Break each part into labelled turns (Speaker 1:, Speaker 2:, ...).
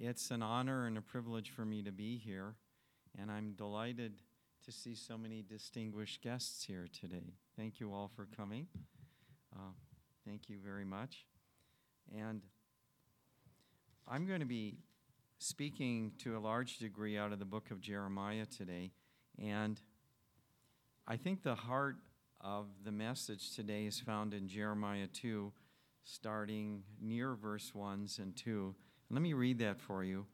Speaker 1: it's an honor and a privilege for me to be here, and I'm delighted to see so many distinguished guests here today. Thank you all for coming. Uh, thank you very much. And I'm going to be speaking to a large degree out of the book of Jeremiah today. And I think the heart of the message today is found in Jeremiah 2, starting near verse 1 and 2. Let me read that for you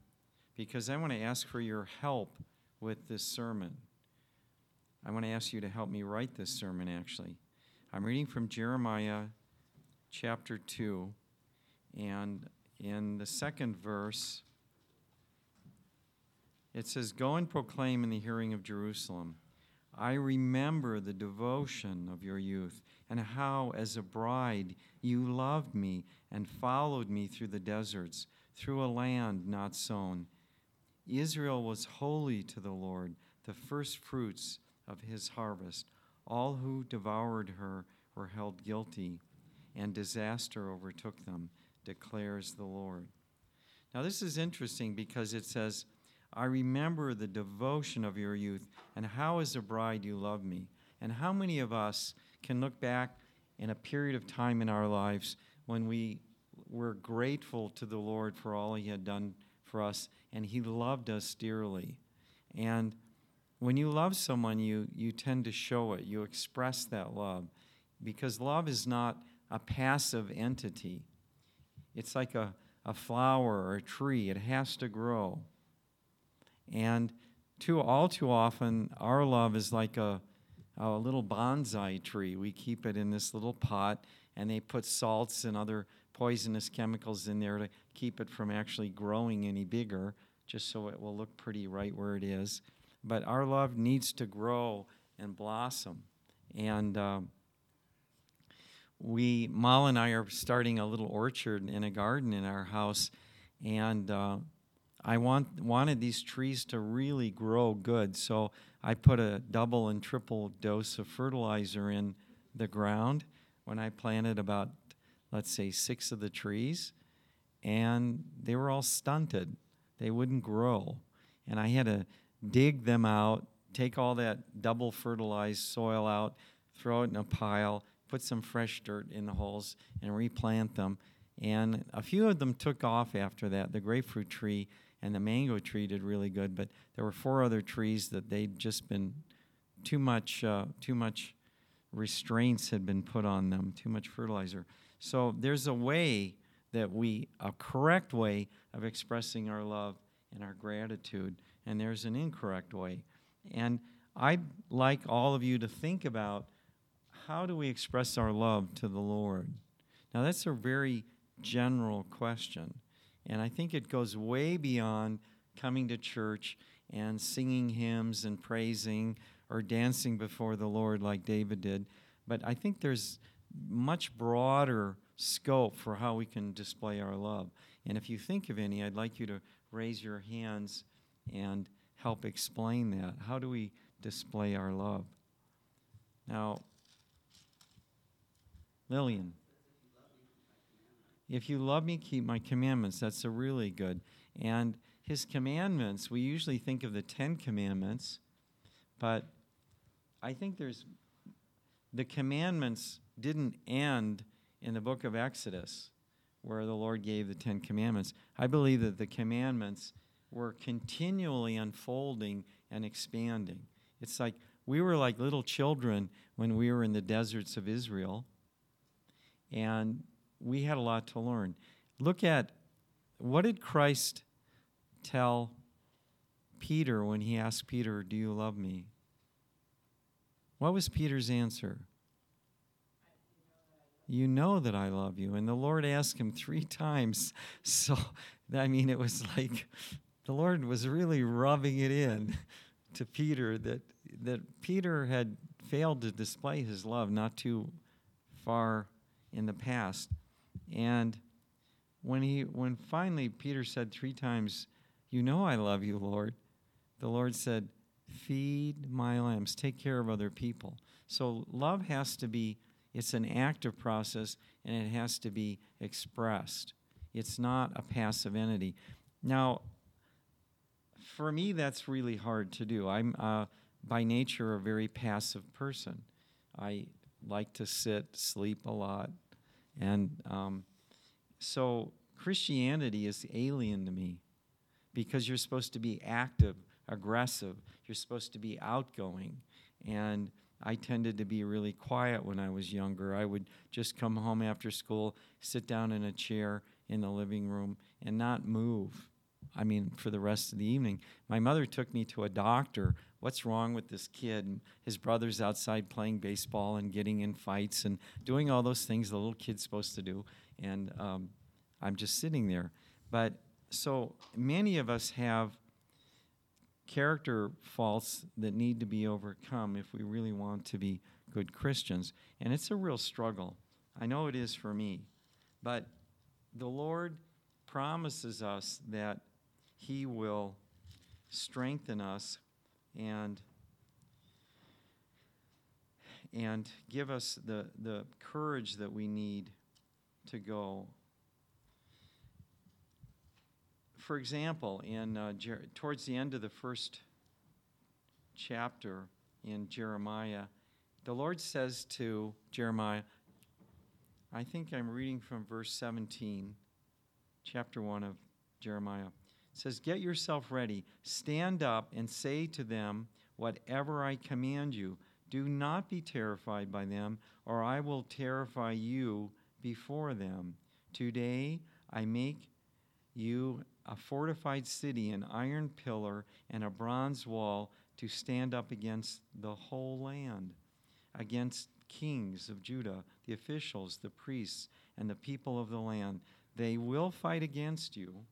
Speaker 1: because I want to ask for your help with this sermon. I want to ask you to help me write this sermon, actually. I'm reading from Jeremiah chapter 2, and in the second verse, it says, Go and proclaim in the hearing of Jerusalem. I remember the devotion of your youth, and how, as a bride, you loved me and followed me through the deserts, through a land not sown. Israel was holy to the Lord, the first fruits of his harvest. All who devoured her were held guilty, and disaster overtook them, declares the Lord. Now, this is interesting because it says, I remember the devotion of your youth, and how, as a bride, you loved me. And how many of us can look back in a period of time in our lives when we were grateful to the Lord for all He had done for us, and He loved us dearly? And when you love someone, you, you tend to show it, you express that love, because love is not a passive entity. It's like a, a flower or a tree, it has to grow. And too, all too often, our love is like a, a little bonsai tree. We keep it in this little pot, and they put salts and other poisonous chemicals in there to keep it from actually growing any bigger, just so it will look pretty right where it is. But our love needs to grow and blossom. And um, we, Mal and I are starting a little orchard in a garden in our house, and uh, I want, wanted these trees to really grow good, so I put a double and triple dose of fertilizer in the ground when I planted about, let's say, six of the trees, and they were all stunted. They wouldn't grow. And I had to dig them out, take all that double fertilized soil out, throw it in a pile, put some fresh dirt in the holes, and replant them. And a few of them took off after that. The grapefruit tree and the mango tree did really good. But there were four other trees that they'd just been too much uh, too much restraints had been put on them, too much fertilizer. So there's a way that we a correct way of expressing our love and our gratitude, and there's an incorrect way. And I'd like all of you to think about how do we express our love to the Lord? Now that's a very general question. And I think it goes way beyond coming to church and singing hymns and praising or dancing before the Lord like David did. But I think there's much broader scope for how we can display our love. And if you think of any, I'd like you to raise your hands and help explain that. How do we display our love? Now, Lillian. If you love me, keep my commandments. That's a really good. And his commandments, we usually think of the Ten Commandments, but I think there's the commandments didn't end in the book of Exodus where the Lord gave the Ten Commandments. I believe that the commandments were continually unfolding and expanding. It's like we were like little children when we were in the deserts of Israel. And we had a lot to learn. Look at what did Christ tell Peter when he asked Peter, Do you love me? What was Peter's answer? You know that I love you. And the Lord asked him three times. So, I mean, it was like the Lord was really rubbing it in to Peter that, that Peter had failed to display his love not too far in the past. And when he when finally Peter said three times, "You know I love you, Lord." The Lord said, "Feed my lambs. Take care of other people." So love has to be it's an active process and it has to be expressed. It's not a passive entity. Now, for me, that's really hard to do. I'm uh, by nature a very passive person. I like to sit, sleep a lot, and um, so Christianity is alien to me because you're supposed to be active, aggressive. You're supposed to be outgoing, and I tended to be really quiet when I was younger. I would just come home after school, sit down in a chair in the living room, and not move. I mean, for the rest of the evening. My mother took me to a doctor. What's wrong with this kid? His brother's outside playing baseball and getting in fights and doing all those things the little kid's supposed to do. And um, I'm just sitting there. But so many of us have character faults that need to be overcome if we really want to be good Christians. And it's a real struggle. I know it is for me. But the Lord promises us that He will strengthen us and and give us the, the courage that we need to go for example, in uh, Jer- towards the end of the first chapter in Jeremiah, the Lord says to Jeremiah, I think I'm reading from verse 17, chapter 1 of Jeremiah. It says, Get yourself ready, stand up, and say to them whatever I command you. Do not be terrified by them, or I will terrify you before them. Today I make you a fortified city, an iron pillar, and a bronze wall to stand up against the whole land, against kings of Judah, the officials, the priests, and the people of the land. They will fight against you,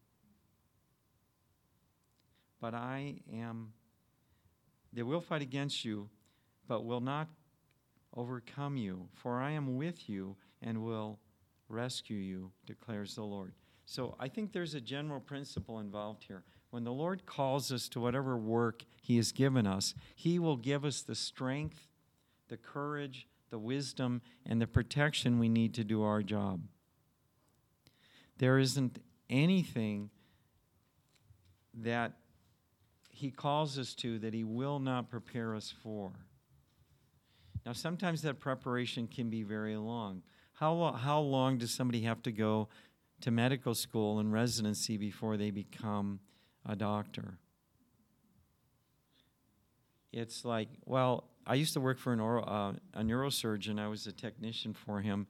Speaker 1: but I am, they will fight against you, but will not overcome you, for I am with you and will rescue you, declares the Lord. So I think there's a general principle involved here. When the Lord calls us to whatever work He has given us, He will give us the strength, the courage, the wisdom, and the protection we need to do our job. There isn't anything that He calls us to that He will not prepare us for. Now, sometimes that preparation can be very long. How, how long does somebody have to go to medical school and residency before they become a doctor. It's like, well, I used to work for an oral, uh, a neurosurgeon. I was a technician for him,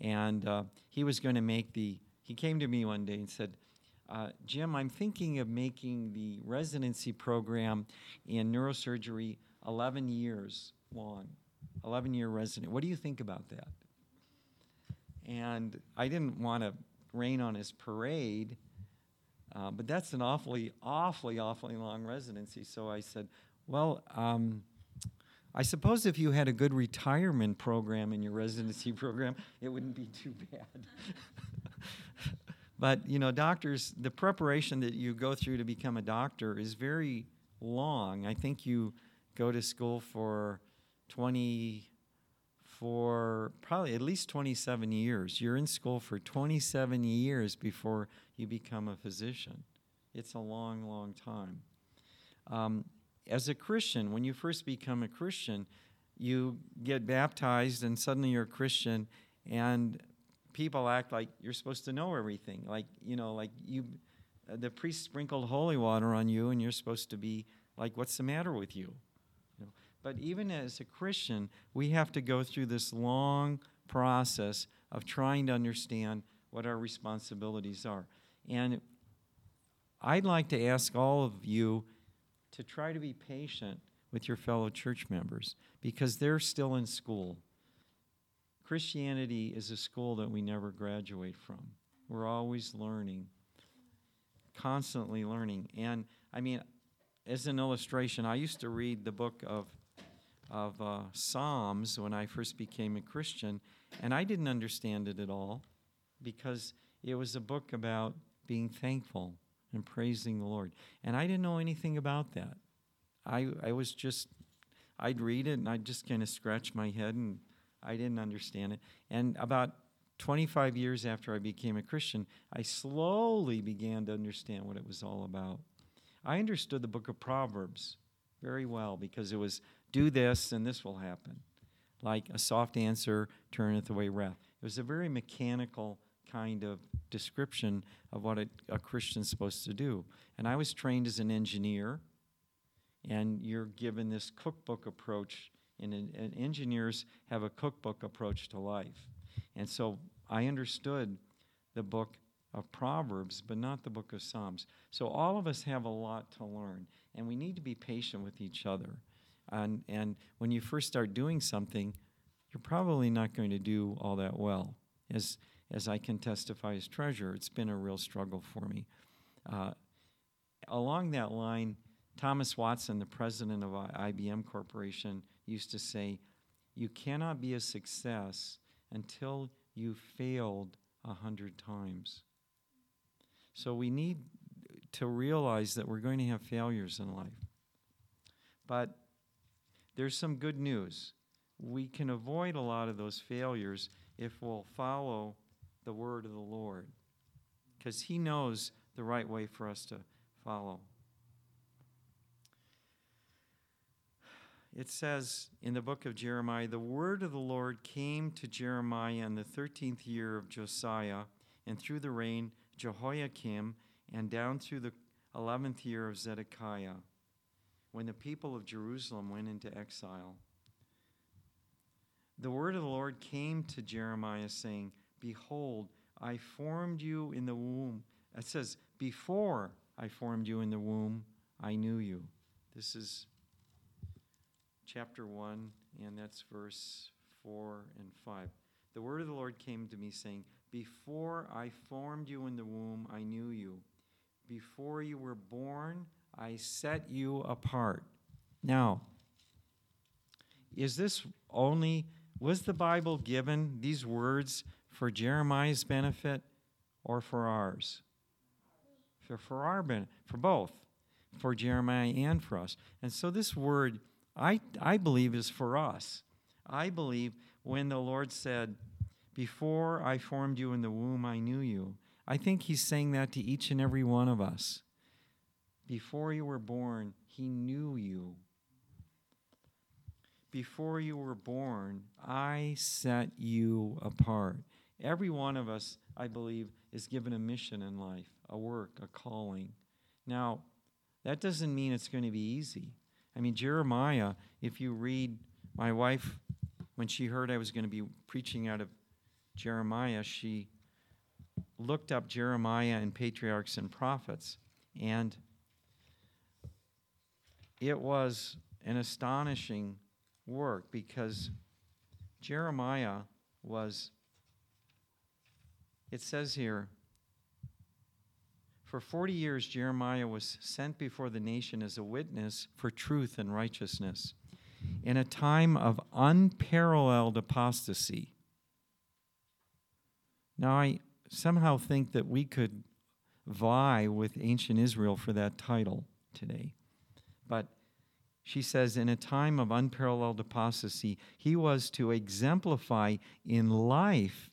Speaker 1: and uh, he was going to make the. He came to me one day and said, uh, "Jim, I'm thinking of making the residency program in neurosurgery 11 years long, 11 year resident. What do you think about that?" And I didn't want to rain on his parade. Uh, but that's an awfully, awfully, awfully long residency. So I said, well, um, I suppose if you had a good retirement program in your residency program, it wouldn't be too bad. but, you know, doctors, the preparation that you go through to become a doctor is very long. I think you go to school for 20, for probably at least 27 years. You're in school for 27 years before you become a physician. It's a long, long time. Um, as a Christian, when you first become a Christian, you get baptized and suddenly you're a Christian, and people act like you're supposed to know everything. Like, you know, like you, the priest sprinkled holy water on you, and you're supposed to be like, what's the matter with you? But even as a Christian, we have to go through this long process of trying to understand what our responsibilities are. And I'd like to ask all of you to try to be patient with your fellow church members because they're still in school. Christianity is a school that we never graduate from. We're always learning, constantly learning. And I mean, as an illustration, I used to read the book of of uh, Psalms when I first became a Christian, and I didn't understand it at all because it was a book about being thankful and praising the Lord. And I didn't know anything about that. I, I was just, I'd read it and I'd just kind of scratch my head and I didn't understand it. And about 25 years after I became a Christian, I slowly began to understand what it was all about. I understood the book of Proverbs very well because it was do this and this will happen. Like a soft answer turneth away wrath. It was a very mechanical kind of description of what a, a Christian's supposed to do. And I was trained as an engineer, and you're given this cookbook approach, and, and engineers have a cookbook approach to life. And so I understood the book of Proverbs, but not the book of Psalms. So all of us have a lot to learn, and we need to be patient with each other. And, and when you first start doing something, you're probably not going to do all that well. As, as I can testify as treasurer, it's been a real struggle for me. Uh, along that line, Thomas Watson, the president of IBM Corporation, used to say, You cannot be a success until you failed a hundred times. So we need to realize that we're going to have failures in life. But there's some good news. We can avoid a lot of those failures if we'll follow the word of the Lord, because He knows the right way for us to follow. It says in the book of Jeremiah, the word of the Lord came to Jeremiah in the 13th year of Josiah, and through the reign Jehoiakim, and down through the 11th year of Zedekiah, when the people of Jerusalem went into exile. The word of the Lord came to Jeremiah, saying, Behold, I formed you in the womb. It says, Before I formed you in the womb, I knew you. This is chapter 1, and that's verse 4 and 5. The word of the Lord came to me, saying, Before I formed you in the womb, I knew you. Before you were born, I set you apart. Now, is this only, was the Bible given these words for Jeremiah's benefit or for ours? For, for our benefit, for both, for Jeremiah and for us. And so this word, I, I believe, is for us. I believe when the Lord said, Before I formed you in the womb, I knew you. I think He's saying that to each and every one of us. Before you were born, He knew you. Before you were born, I set you apart. Every one of us, I believe, is given a mission in life, a work, a calling. Now, that doesn't mean it's going to be easy. I mean, Jeremiah, if you read, my wife, when she heard I was going to be preaching out of Jeremiah, she looked up Jeremiah and patriarchs and prophets, and it was an astonishing work because Jeremiah was, it says here, for 40 years, Jeremiah was sent before the nation as a witness for truth and righteousness. In a time of unparalleled apostasy. Now, I somehow think that we could vie with ancient Israel for that title today. But she says, in a time of unparalleled apostasy, he was to exemplify in life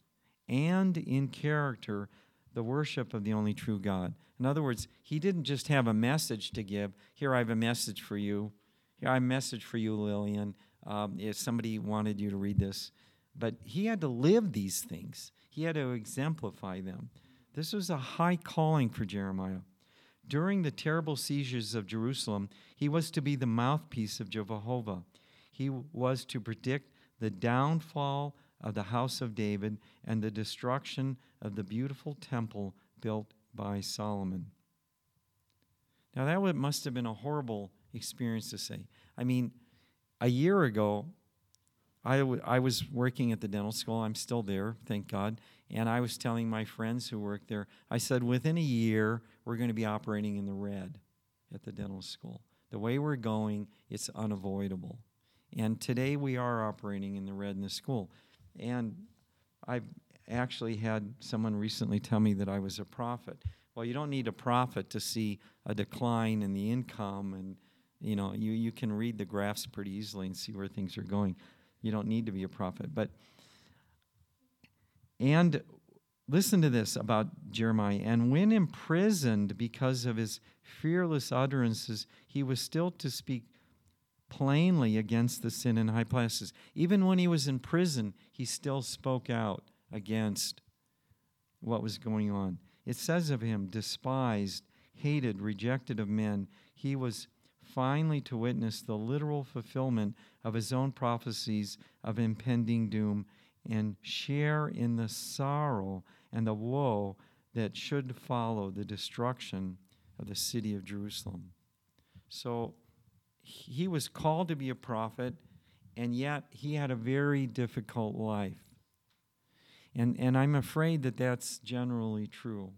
Speaker 1: and in character the worship of the only true God. In other words, he didn't just have a message to give. Here, I have a message for you. Here, I have a message for you, Lillian. Um, if somebody wanted you to read this. But he had to live these things, he had to exemplify them. This was a high calling for Jeremiah. During the terrible seizures of Jerusalem, he was to be the mouthpiece of Jehovah. He was to predict the downfall of the house of David and the destruction of the beautiful temple built by Solomon. Now, that must have been a horrible experience to say. I mean, a year ago, I, w- I was working at the dental school. I'm still there, thank God. And I was telling my friends who work there, I said, within a year, we're going to be operating in the red at the dental school. The way we're going, it's unavoidable. And today we are operating in the red in the school. And I've actually had someone recently tell me that I was a prophet. Well, you don't need a prophet to see a decline in the income, and you know you, you can read the graphs pretty easily and see where things are going. You don't need to be a prophet. But And listen to this about Jeremiah. And when imprisoned because of his fearless utterances, he was still to speak plainly against the sin in high places. Even when he was in prison, he still spoke out against what was going on. It says of him, despised, hated, rejected of men, he was finally to witness the literal fulfillment of his own prophecies of impending doom and share in the sorrow and the woe that should follow the destruction of the city of Jerusalem. So he was called to be a prophet, and yet he had a very difficult life. And, and I'm afraid that that's generally true.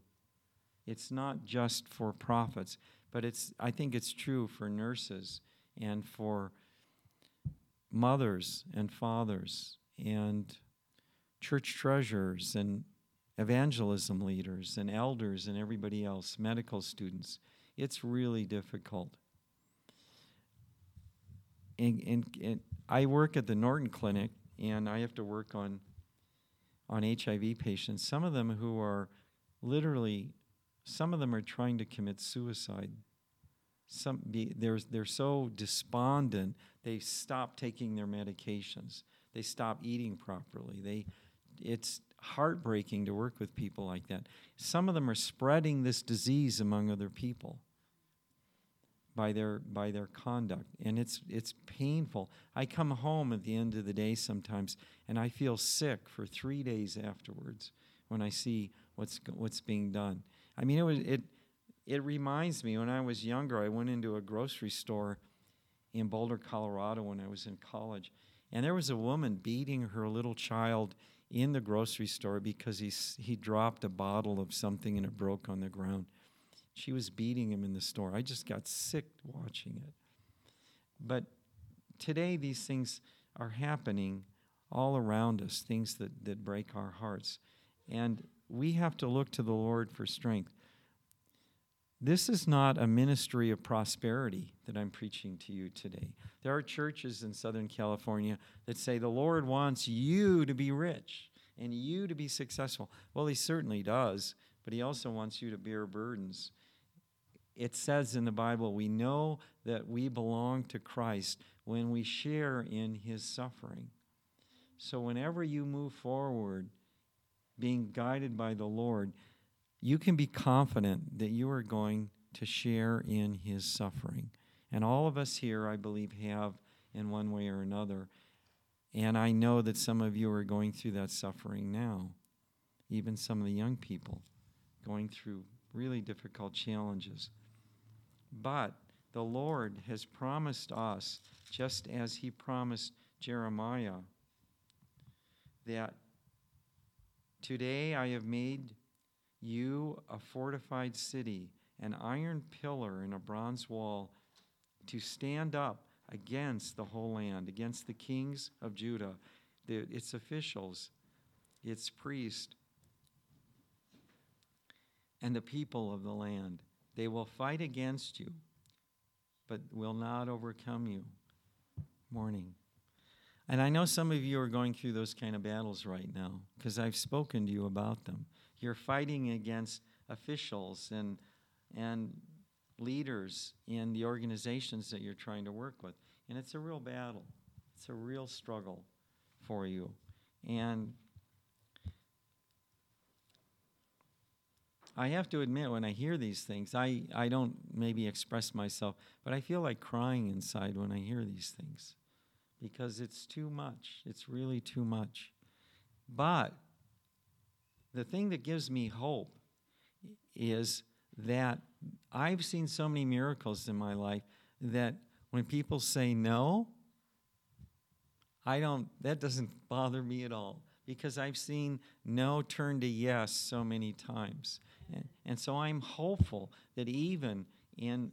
Speaker 1: It's not just for prophets, but it's, I think it's true for nurses and for mothers and fathers and church treasurers and evangelism leaders and elders and everybody else, medical students. It's really difficult. And, and, and, I work at the Norton Clinic, and I have to work on on HIV patients. Some of them who are literally, some of them are trying to commit suicide. Some be, they're they're so despondent they stop taking their medications. They stop eating properly. They it's heartbreaking to work with people like that. Some of them are spreading this disease among other people by their by their conduct and it's it's painful i come home at the end of the day sometimes and i feel sick for 3 days afterwards when i see what's what's being done i mean it was it it reminds me when i was younger i went into a grocery store in boulder colorado when i was in college and there was a woman beating her little child in the grocery store because he he dropped a bottle of something and it broke on the ground she was beating him in the store. I just got sick watching it. But today, these things are happening all around us, things that, that break our hearts. And we have to look to the Lord for strength. This is not a ministry of prosperity that I'm preaching to you today. There are churches in Southern California that say the Lord wants you to be rich and you to be successful. Well, He certainly does, but He also wants you to bear burdens it says in the Bible, we know that we belong to Christ when we share in his suffering. So, whenever you move forward, being guided by the Lord, you can be confident that you are going to share in his suffering. And all of us here, I believe, have in one way or another. And I know that some of you are going through that suffering now, even some of the young people going through really difficult challenges. But the Lord has promised us, just as He promised Jeremiah, that today I have made you a fortified city, an iron pillar and a bronze wall to stand up against the whole land, against the kings of Judah, the, its officials, its priests, and the people of the land. They will fight against you, but will not overcome you. Morning. And I know some of you are going through those kind of battles right now because I've spoken to you about them. You're fighting against officials and, and leaders in the organizations that you're trying to work with. And it's a real battle, it's a real struggle for you. And I have to admit, when I hear these things, I, I don't maybe express myself, but I feel like crying inside when I hear these things because it's too much. It's really too much. But the thing that gives me hope is that I've seen so many miracles in my life that when people say no, I don't, that doesn't bother me at all because I've seen no turn to yes so many times. And, and so I'm hopeful that even in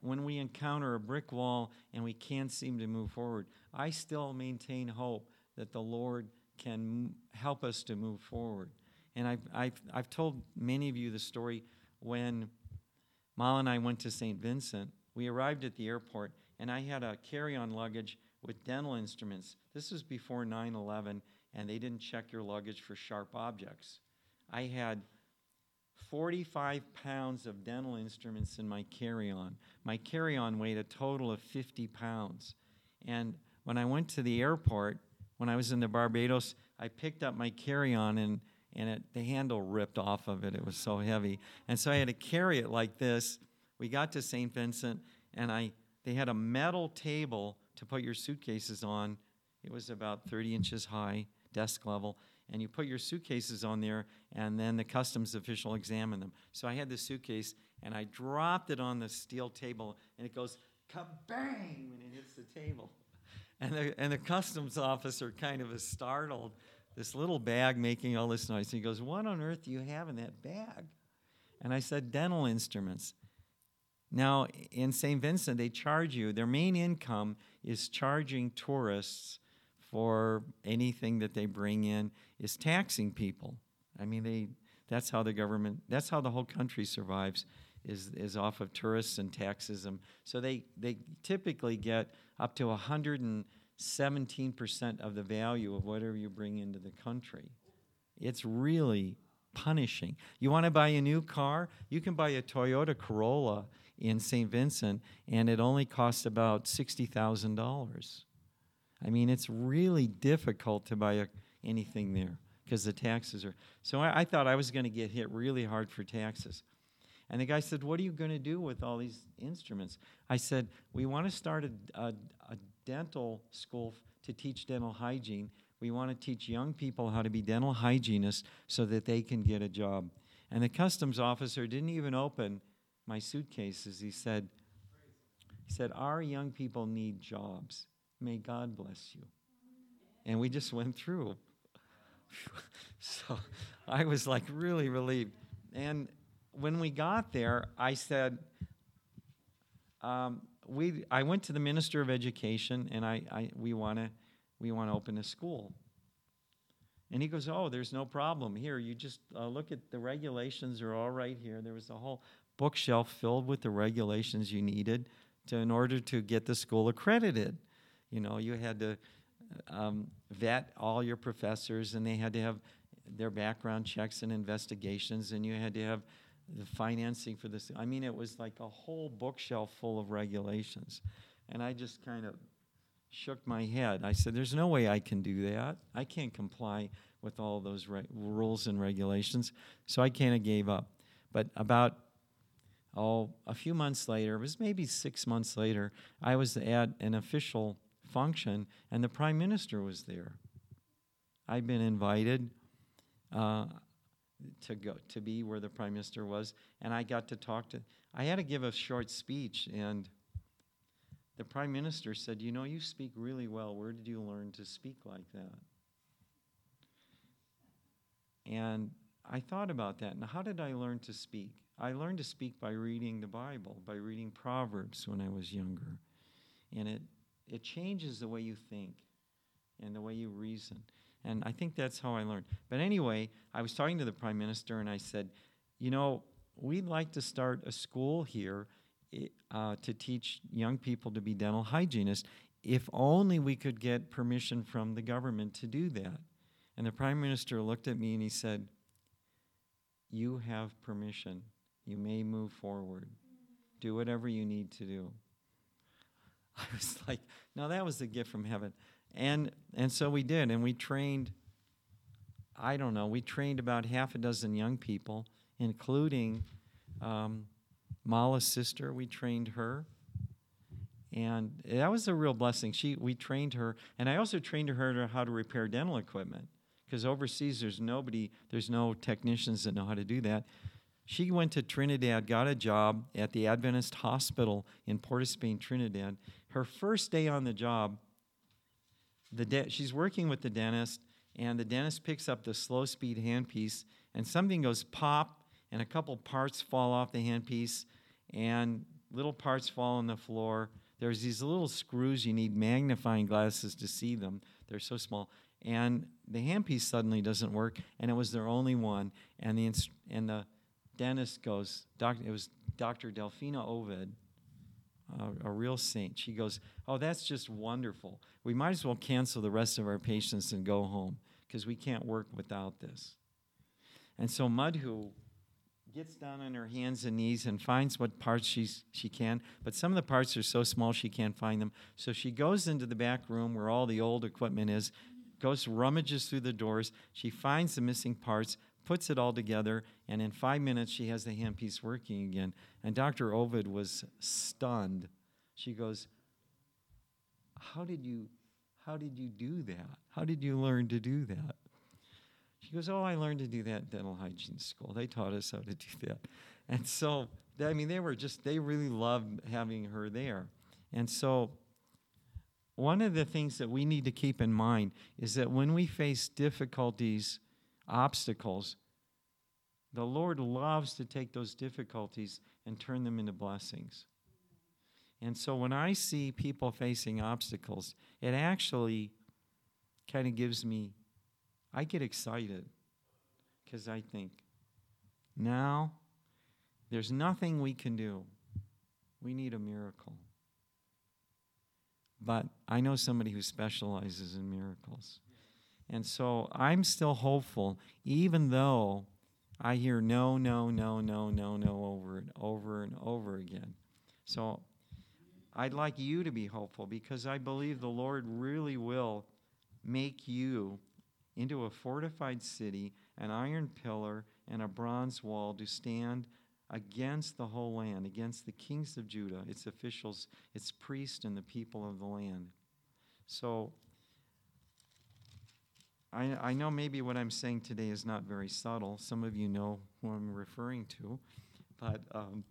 Speaker 1: when we encounter a brick wall and we can't seem to move forward, I still maintain hope that the Lord can help us to move forward. And I've, I've, I've told many of you the story when Mal and I went to St. Vincent. We arrived at the airport, and I had a carry on luggage with dental instruments. This was before 9 11, and they didn't check your luggage for sharp objects. I had 45 pounds of dental instruments in my carry on. My carry on weighed a total of 50 pounds. And when I went to the airport, when I was in the Barbados, I picked up my carry on and, and it, the handle ripped off of it. It was so heavy. And so I had to carry it like this. We got to St. Vincent, and I, they had a metal table to put your suitcases on. It was about 30 inches high, desk level and you put your suitcases on there, and then the customs official examined them. So I had the suitcase, and I dropped it on the steel table, and it goes kabang when it hits the table. And the, and the customs officer kind of is startled. This little bag making all this noise. He goes, What on earth do you have in that bag? And I said, Dental instruments. Now, in St. Vincent, they charge you, their main income is charging tourists for anything that they bring in is taxing people. I mean, they, that's how the government, that's how the whole country survives, is, is off of tourists and taxism. So they, they typically get up to 117% of the value of whatever you bring into the country. It's really punishing. You want to buy a new car? You can buy a Toyota Corolla in St. Vincent, and it only costs about $60,000. I mean, it's really difficult to buy a, anything there because the taxes are. So I, I thought I was going to get hit really hard for taxes. And the guy said, What are you going to do with all these instruments? I said, We want to start a, a, a dental school to teach dental hygiene. We want to teach young people how to be dental hygienists so that they can get a job. And the customs officer didn't even open my suitcases. He said, he said, Our young people need jobs. May God bless you. And we just went through. so I was like really relieved. And when we got there, I said, um, we, I went to the minister of education and I, I we want to we want to open a school. And he goes, Oh, there's no problem. Here, you just uh, look at the regulations are all right here. There was a whole bookshelf filled with the regulations you needed to, in order to get the school accredited. You know, you had to um, vet all your professors, and they had to have their background checks and investigations, and you had to have the financing for this. I mean, it was like a whole bookshelf full of regulations. And I just kind of shook my head. I said, There's no way I can do that. I can't comply with all those re- rules and regulations. So I kind of gave up. But about oh, a few months later, it was maybe six months later, I was at an official function, and the prime minister was there. I'd been invited uh, to go to be where the prime minister was, and I got to talk to. I had to give a short speech, and the prime minister said, "You know, you speak really well. Where did you learn to speak like that?" And I thought about that. And how did I learn to speak? I learned to speak by reading the Bible, by reading Proverbs when I was younger. And it it changes the way you think and the way you reason. And I think that's how I learned. But anyway, I was talking to the prime minister and I said, you know, we'd like to start a school here uh, to teach young people to be dental hygienists if only we could get permission from the government to do that. And the prime minister looked at me and he said, You have permission. You may move forward. Do whatever you need to do. I was like, no, that was a gift from heaven. And, and so we did, and we trained, I don't know, we trained about half a dozen young people, including um, Mala's sister. We trained her. And that was a real blessing. She, we trained her, and I also trained her how to repair dental equipment because overseas there's nobody, there's no technicians that know how to do that. She went to Trinidad, got a job at the Adventist Hospital in Port of Spain, Trinidad, her first day on the job, the de- she's working with the dentist, and the dentist picks up the slow speed handpiece, and something goes pop, and a couple parts fall off the handpiece, and little parts fall on the floor. There's these little screws, you need magnifying glasses to see them. They're so small. And the handpiece suddenly doesn't work, and it was their only one. And the, inst- and the dentist goes, Doctor, it was Dr. Delphina Ovid, a, real saint. She goes, Oh, that's just wonderful. We might as well cancel the rest of our patients and go home because we can't work without this. And so Madhu gets down on her hands and knees and finds what parts she's, she can, but some of the parts are so small she can't find them. So she goes into the back room where all the old equipment is, goes, rummages through the doors. She finds the missing parts, puts it all together, and in five minutes she has the handpiece working again. And Dr. Ovid was stunned. She goes, How did you how did you do that? How did you learn to do that? She goes, Oh, I learned to do that in dental hygiene school. They taught us how to do that. And so, I mean, they were just, they really loved having her there. And so, one of the things that we need to keep in mind is that when we face difficulties, obstacles, the Lord loves to take those difficulties and turn them into blessings. And so when I see people facing obstacles, it actually kind of gives me, I get excited because I think, now there's nothing we can do. We need a miracle. But I know somebody who specializes in miracles. And so I'm still hopeful, even though I hear no, no, no, no, no, no over and over and over again. So I'd like you to be hopeful because I believe the Lord really will make you into a fortified city, an iron pillar, and a bronze wall to stand against the whole land, against the kings of Judah, its officials, its priests, and the people of the land. So, I, I know maybe what I'm saying today is not very subtle. Some of you know who I'm referring to, but um,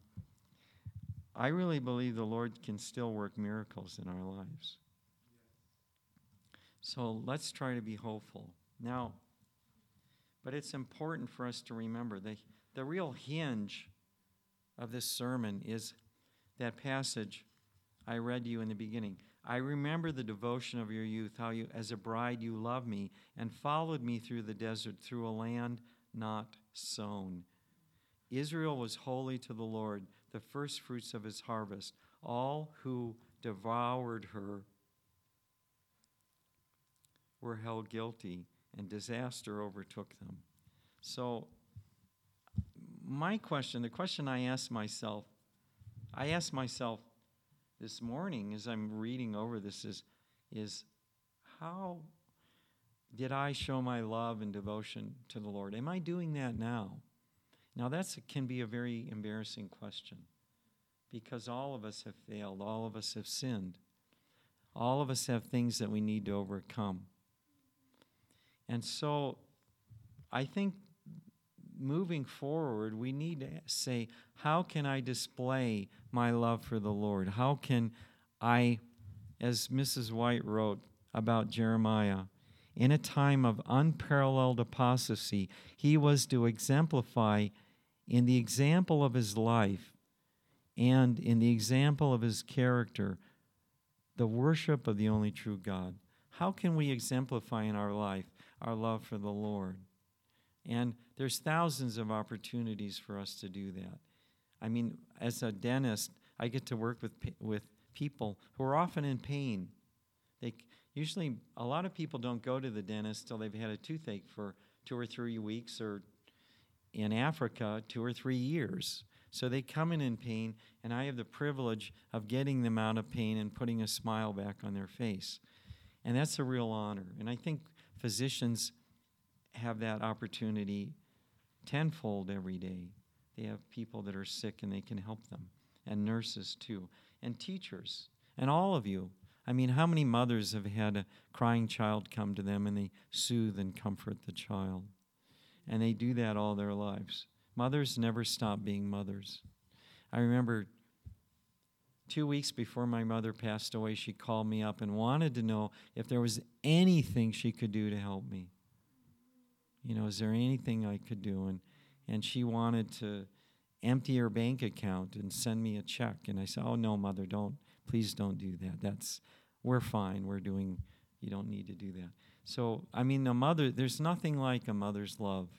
Speaker 1: I really believe the Lord can still work miracles in our lives. So let's try to be hopeful. Now, but it's important for us to remember the, the real hinge of this sermon is that passage I read to you in the beginning. I remember the devotion of your youth, how you, as a bride, you loved me and followed me through the desert, through a land not sown. Israel was holy to the Lord the first fruits of his harvest. All who devoured her were held guilty, and disaster overtook them. So, my question, the question I ask myself, I ask myself this morning as I'm reading over this is, is how did I show my love and devotion to the Lord? Am I doing that now? Now, that can be a very embarrassing question because all of us have failed, all of us have sinned, all of us have things that we need to overcome. And so, I think moving forward, we need to say, how can I display my love for the Lord? How can I, as Mrs. White wrote about Jeremiah, in a time of unparalleled apostasy, he was to exemplify in the example of his life and in the example of his character the worship of the only true God. How can we exemplify in our life our love for the Lord? And there's thousands of opportunities for us to do that. I mean, as a dentist, I get to work with with people who are often in pain. They usually a lot of people don't go to the dentist till they've had a toothache for two or three weeks or in Africa two or three years. So they come in in pain, and I have the privilege of getting them out of pain and putting a smile back on their face. And that's a real honor. And I think physicians have that opportunity tenfold every day. They have people that are sick and they can help them, and nurses too, and teachers, and all of you. I mean, how many mothers have had a crying child come to them and they soothe and comfort the child? and they do that all their lives. Mothers never stop being mothers. I remember two weeks before my mother passed away, she called me up and wanted to know if there was anything she could do to help me. You know, is there anything I could do? And, and she wanted to empty her bank account and send me a check. And I said, Oh, no, mother, don't, please don't do that. That's, we're fine. We're doing, you don't need to do that. So, I mean, a mother, there's nothing like a mother's love.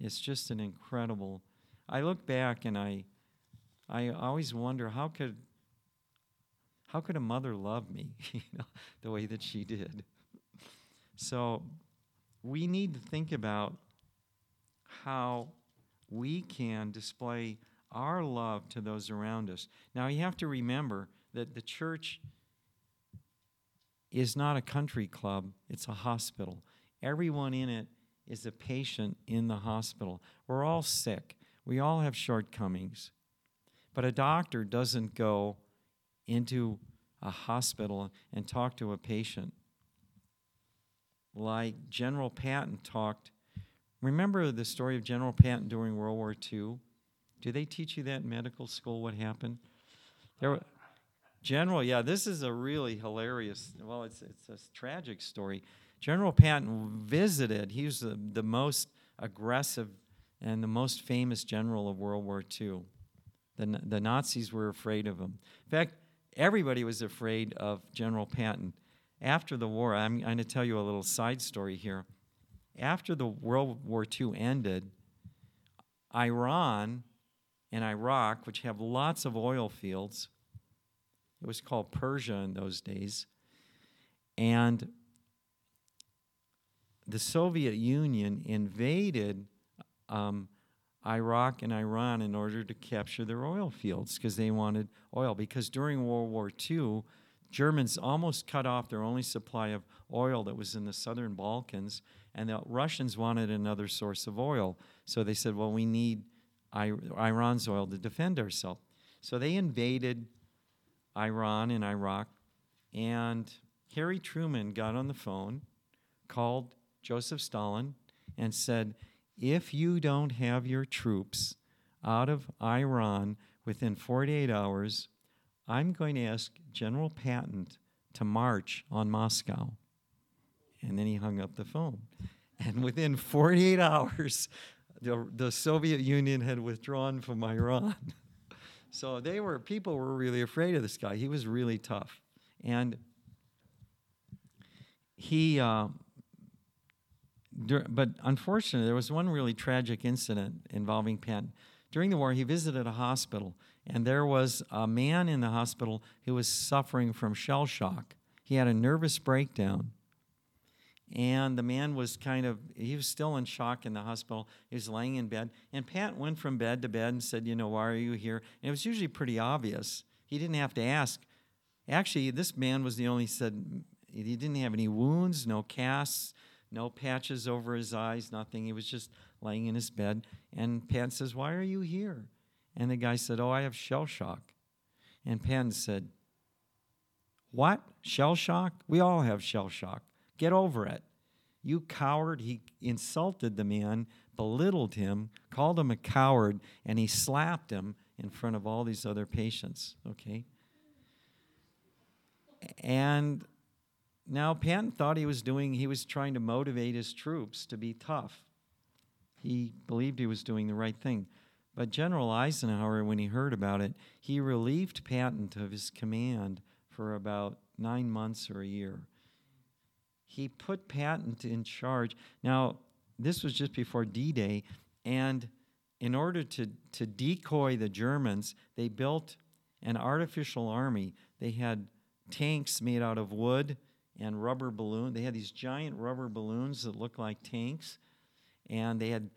Speaker 1: It's just an incredible. I look back and I, I always wonder how could, how could a mother love me, you know, the way that she did. So, we need to think about how we can display our love to those around us. Now, you have to remember that the church is not a country club, it's a hospital. Everyone in it is a patient in the hospital. We're all sick, we all have shortcomings. But a doctor doesn't go into a hospital and talk to a patient like General Patton talked. Remember the story of General Patton during World War II? Do they teach you that in medical school? What happened? There, General, yeah, this is a really hilarious. Well, it's it's a tragic story. General Patton visited. He was the, the most aggressive and the most famous general of World War II. The, the Nazis were afraid of him. In fact, everybody was afraid of General Patton. After the war, I'm going to tell you a little side story here. After the World War II ended, Iran and Iraq, which have lots of oil fields, it was called Persia in those days, and the Soviet Union invaded um, Iraq and Iran in order to capture their oil fields because they wanted oil. Because during World War II, Germans almost cut off their only supply of oil that was in the southern Balkans, and the Russians wanted another source of oil. So they said, well, we need Iran's oil to defend ourselves. So they invaded Iran and Iraq, and Harry Truman got on the phone, called Joseph Stalin, and said, if you don't have your troops out of Iran within 48 hours, I'm going to ask General Patton to march on Moscow. And then he hung up the phone. And within 48 hours, the, the Soviet Union had withdrawn from Iran. so they were, people were really afraid of this guy. He was really tough. And he, uh, but unfortunately, there was one really tragic incident involving Patton. During the war, he visited a hospital and there was a man in the hospital who was suffering from shell shock. He had a nervous breakdown. And the man was kind of, he was still in shock in the hospital. He was laying in bed. And Pat went from bed to bed and said, You know, why are you here? And it was usually pretty obvious. He didn't have to ask. Actually, this man was the only said, he didn't have any wounds, no casts, no patches over his eyes, nothing. He was just laying in his bed. And Pat says, Why are you here? And the guy said, Oh, I have shell shock. And Penn said, What? Shell shock? We all have shell shock. Get over it. You coward. He insulted the man, belittled him, called him a coward, and he slapped him in front of all these other patients. Okay? And now Patton thought he was doing, he was trying to motivate his troops to be tough. He believed he was doing the right thing. But General Eisenhower, when he heard about it, he relieved Patton of his command for about nine months or a year. He put Patton in charge. Now, this was just before D Day, and in order to, to decoy the Germans, they built an artificial army. They had tanks made out of wood and rubber balloon. They had these giant rubber balloons that looked like tanks, and they had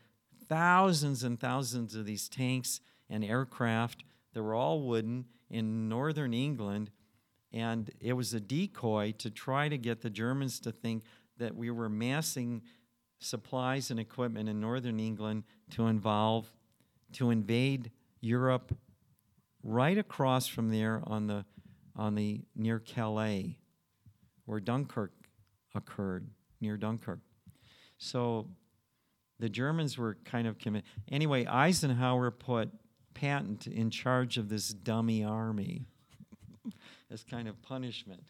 Speaker 1: thousands and thousands of these tanks and aircraft that were all wooden in northern England. And it was a decoy to try to get the Germans to think that we were massing supplies and equipment in northern England to involve, to invade Europe right across from there on the, on the near Calais, where Dunkirk occurred, near Dunkirk. So the Germans were kind of committed. Anyway, Eisenhower put Patton in charge of this dummy army as kind of punishment.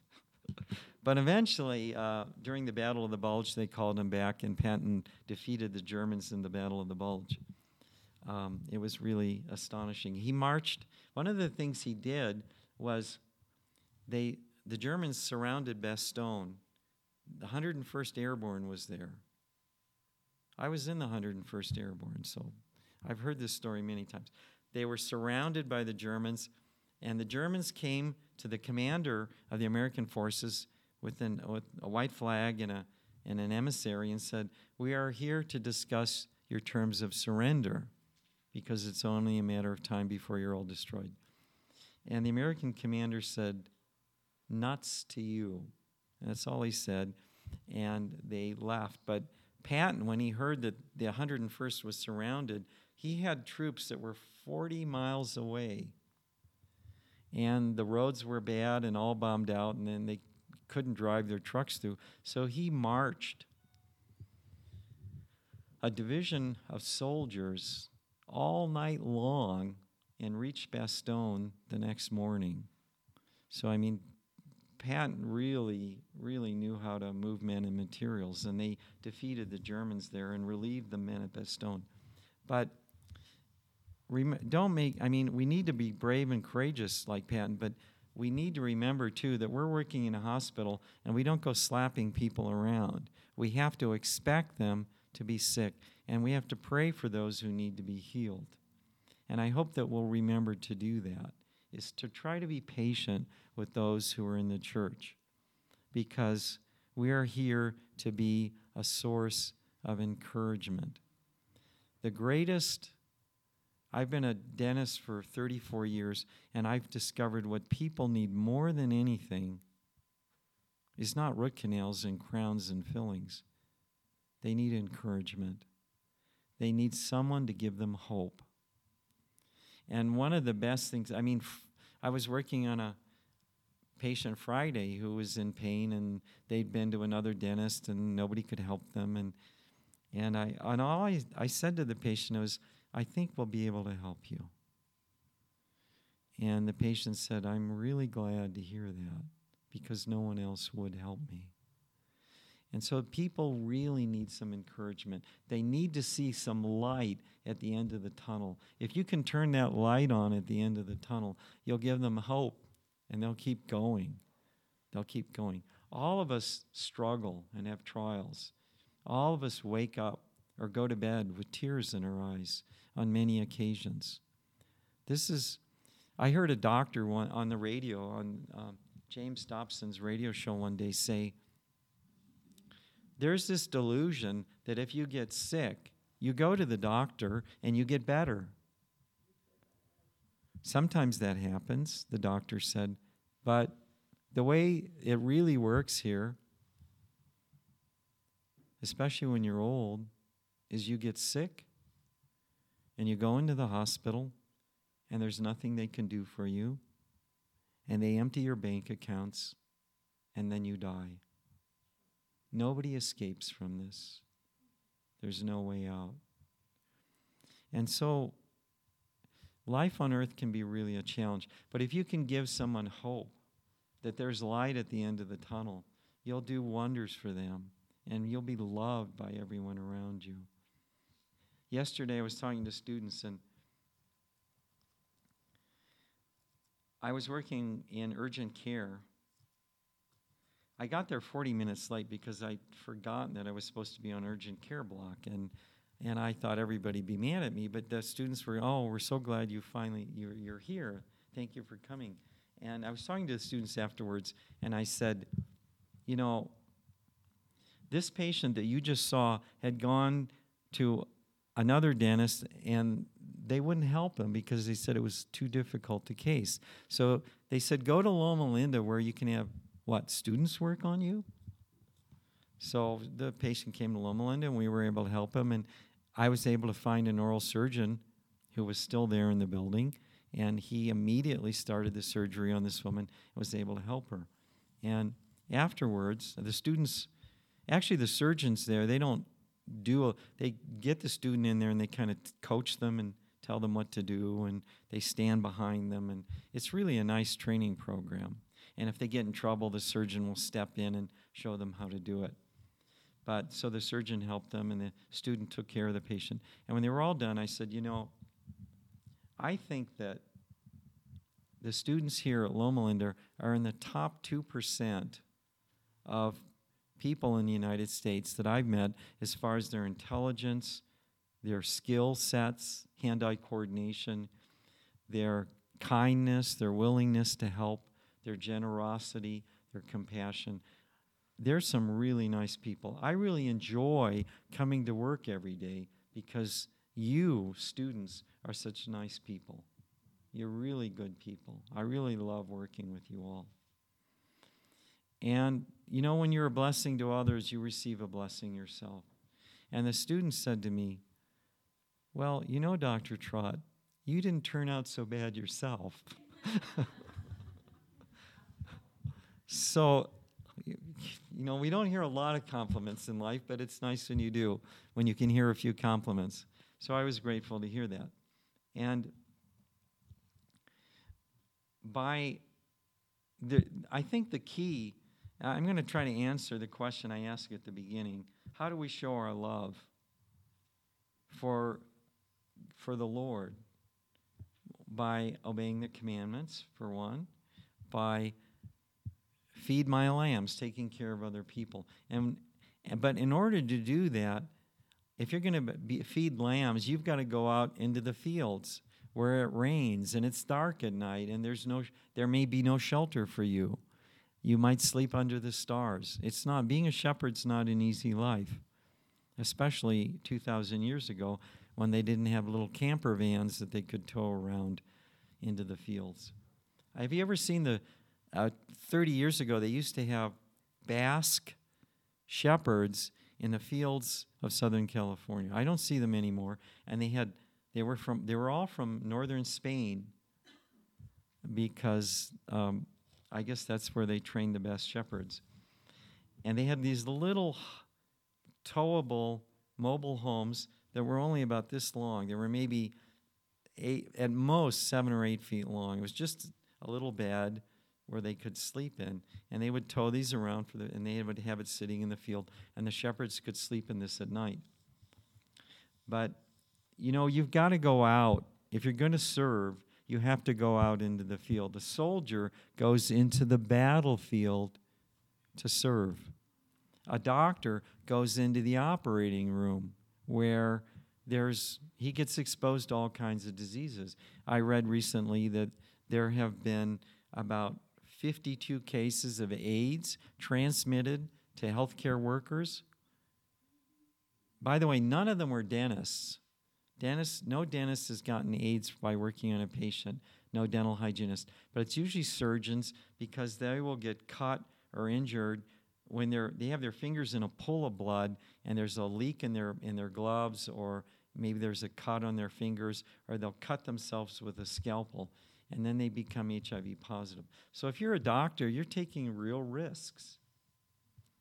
Speaker 1: but eventually, uh, during the Battle of the Bulge, they called him back, and Patton defeated the Germans in the Battle of the Bulge. Um, it was really astonishing. He marched. One of the things he did was they the Germans surrounded Bastogne. The 101st Airborne was there. I was in the 101st Airborne, so I've heard this story many times. They were surrounded by the Germans, and the Germans came to the commander of the American forces with, an, with a white flag and a, and an emissary and said, We are here to discuss your terms of surrender because it's only a matter of time before you're all destroyed. And the American commander said, Nuts to you. And that's all he said. And they left. But Patton, when he heard that the 101st was surrounded, he had troops that were 40 miles away. And the roads were bad and all bombed out, and then they couldn't drive their trucks through. So he marched a division of soldiers all night long and reached Bastogne the next morning. So, I mean, Patton really, really knew how to move men and materials, and they defeated the Germans there and relieved the men at Bastogne. But rem- don't make, I mean, we need to be brave and courageous like Patton, but we need to remember too that we're working in a hospital and we don't go slapping people around. We have to expect them to be sick and we have to pray for those who need to be healed. And I hope that we'll remember to do that is to try to be patient with those who are in the church because we are here to be a source of encouragement. The greatest I've been a dentist for 34 years, and I've discovered what people need more than anything is not root canals and crowns and fillings. They need encouragement. They need someone to give them hope. And one of the best things, I mean, I was working on a patient Friday who was in pain, and they'd been to another dentist, and nobody could help them. And, and, I, and all I, I said to the patient was, I think we'll be able to help you. And the patient said, I'm really glad to hear that because no one else would help me. And so people really need some encouragement. They need to see some light at the end of the tunnel. If you can turn that light on at the end of the tunnel, you'll give them hope and they'll keep going. They'll keep going. All of us struggle and have trials. All of us wake up or go to bed with tears in our eyes on many occasions. This is, I heard a doctor on the radio, on uh, James Dobson's radio show one day say, there's this delusion that if you get sick, you go to the doctor and you get better. Sometimes that happens, the doctor said, but the way it really works here, especially when you're old, is you get sick and you go into the hospital and there's nothing they can do for you and they empty your bank accounts and then you die. Nobody escapes from this. There's no way out. And so life on earth can be really a challenge. But if you can give someone hope that there's light at the end of the tunnel, you'll do wonders for them and you'll be loved by everyone around you. Yesterday, I was talking to students, and I was working in urgent care. I got there 40 minutes late because I'd forgotten that I was supposed to be on urgent care block, and and I thought everybody'd be mad at me. But the students were, oh, we're so glad you finally you're, you're here. Thank you for coming. And I was talking to the students afterwards, and I said, you know, this patient that you just saw had gone to another dentist and they wouldn't help him because they said it was too difficult to case. So they said, go to Loma Linda where you can have what, students work on you? So the patient came to Loma Linda and we were able to help him. And I was able to find an oral surgeon who was still there in the building. And he immediately started the surgery on this woman and was able to help her. And afterwards, the students, actually, the surgeons there, they don't do a, they get the student in there and they kind of coach them and tell them what to do and they stand behind them and it's really a nice training program and if they get in trouble the surgeon will step in and show them how to do it. But so the surgeon helped them and the student took care of the patient. And when they were all done i said you know i think that the students here at loma linda are in the top 2% of people in the United States that I've met as far as their intelligence, their skill sets, hand eye coordination, their kindness, their willingness to help, their generosity, their compassion. there's some really nice people. I really enjoy coming to work every day because you, students, are such nice people. You're really good people. I really love working with you all. And you know, when you're a blessing to others, you receive a blessing yourself. And the students said to me, Well, you know, Dr. Trott, you didn't turn out so bad yourself. so, you know, we don't hear a lot of compliments in life, but it's nice when you do, when you can hear a few compliments. So I was grateful to hear that. And by the, I think the key, I'm going to try to answer the question I asked at the beginning. How do we show our love for, for the Lord? By obeying the commandments, for one, by feed my lambs, taking care of other people. And, but in order to do that, if you're going to feed lambs, you've got to go out into the fields where it rains and it's dark at night and there's no there may be no shelter for you. You might sleep under the stars. It's not being a shepherd's not an easy life. Especially 2000 years ago when they didn't have little camper vans that they could tow around into the fields. Have you ever seen the uh, 30 years ago they used to have Basque shepherds in the fields of Southern California. I don't see them anymore and they had they were from they were all from northern Spain because um, I guess that's where they trained the best shepherds. And they had these little towable mobile homes that were only about this long. They were maybe eight, at most seven or eight feet long. It was just a little bed where they could sleep in. And they would tow these around for the, and they would have it sitting in the field. And the shepherds could sleep in this at night. But you know, you've got to go out. If you're going to serve, you have to go out into the field. The soldier goes into the battlefield to serve. A doctor goes into the operating room where there's he gets exposed to all kinds of diseases. I read recently that there have been about 52 cases of AIDS transmitted to healthcare workers. By the way, none of them were dentists. Dentist, no dentist has gotten AIDS by working on a patient, no dental hygienist. But it's usually surgeons because they will get cut or injured when they're they have their fingers in a pool of blood and there's a leak in their in their gloves or maybe there's a cut on their fingers or they'll cut themselves with a scalpel and then they become HIV positive. So if you're a doctor, you're taking real risks.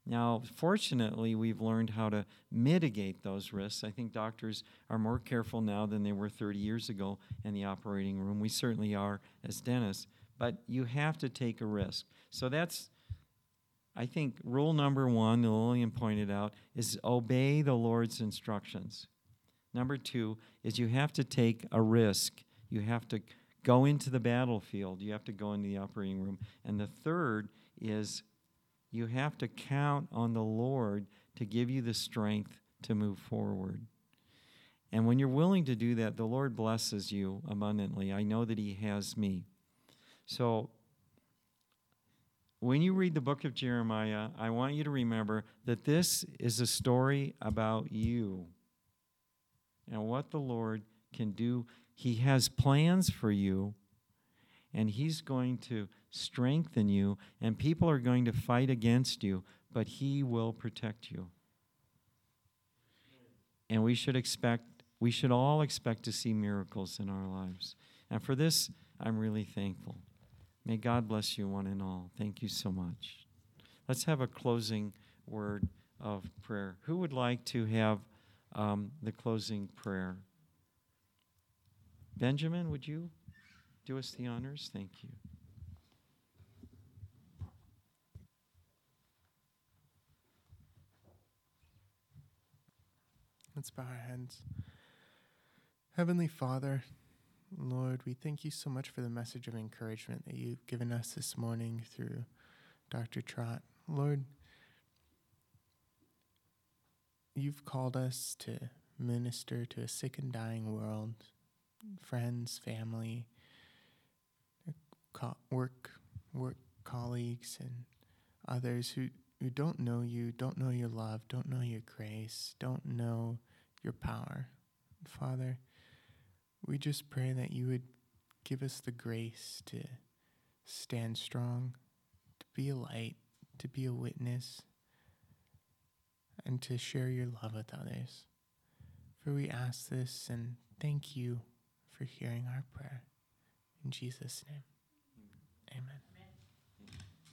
Speaker 1: Now, fortunately, we've learned how to mitigate those risks. I think doctors are more careful now than they were 30 years ago in the operating room. We certainly are as dentists, but you have to take a risk. So that's, I think, rule number one, Lillian pointed out, is obey the Lord's instructions. Number two is you have to take a risk. You have to go into the battlefield, you have to go into the operating room. And the third is you have to count on the Lord to give you the strength to move forward. And when you're willing to do that, the Lord blesses you abundantly. I know that He has me. So, when you read the book of Jeremiah, I want you to remember that this is a story about you and what the Lord can do. He has plans for you, and He's going to strengthen you, and people are going to fight against you, but He will protect you. And we should expect, we should all expect to see miracles in our lives. And for this, I'm really thankful. May God bless you, one and all. Thank you so much. Let's have a closing word of prayer. Who would like to have um, the closing prayer? Benjamin, would you do us the honors? Thank you.
Speaker 2: Let's bow our heads. Heavenly Father, Lord, we thank you so much for the message of encouragement that you've given us this morning through Dr. Trott. Lord, you've called us to minister to a sick and dying world, friends, family, work, work colleagues, and others who who don't know you, don't know your love, don't know your grace, don't know your power. Father, we just pray that you would give us the grace to stand strong, to be a light, to be a witness, and to share your love with others. For we ask this and thank you for hearing our prayer. In Jesus' name, amen.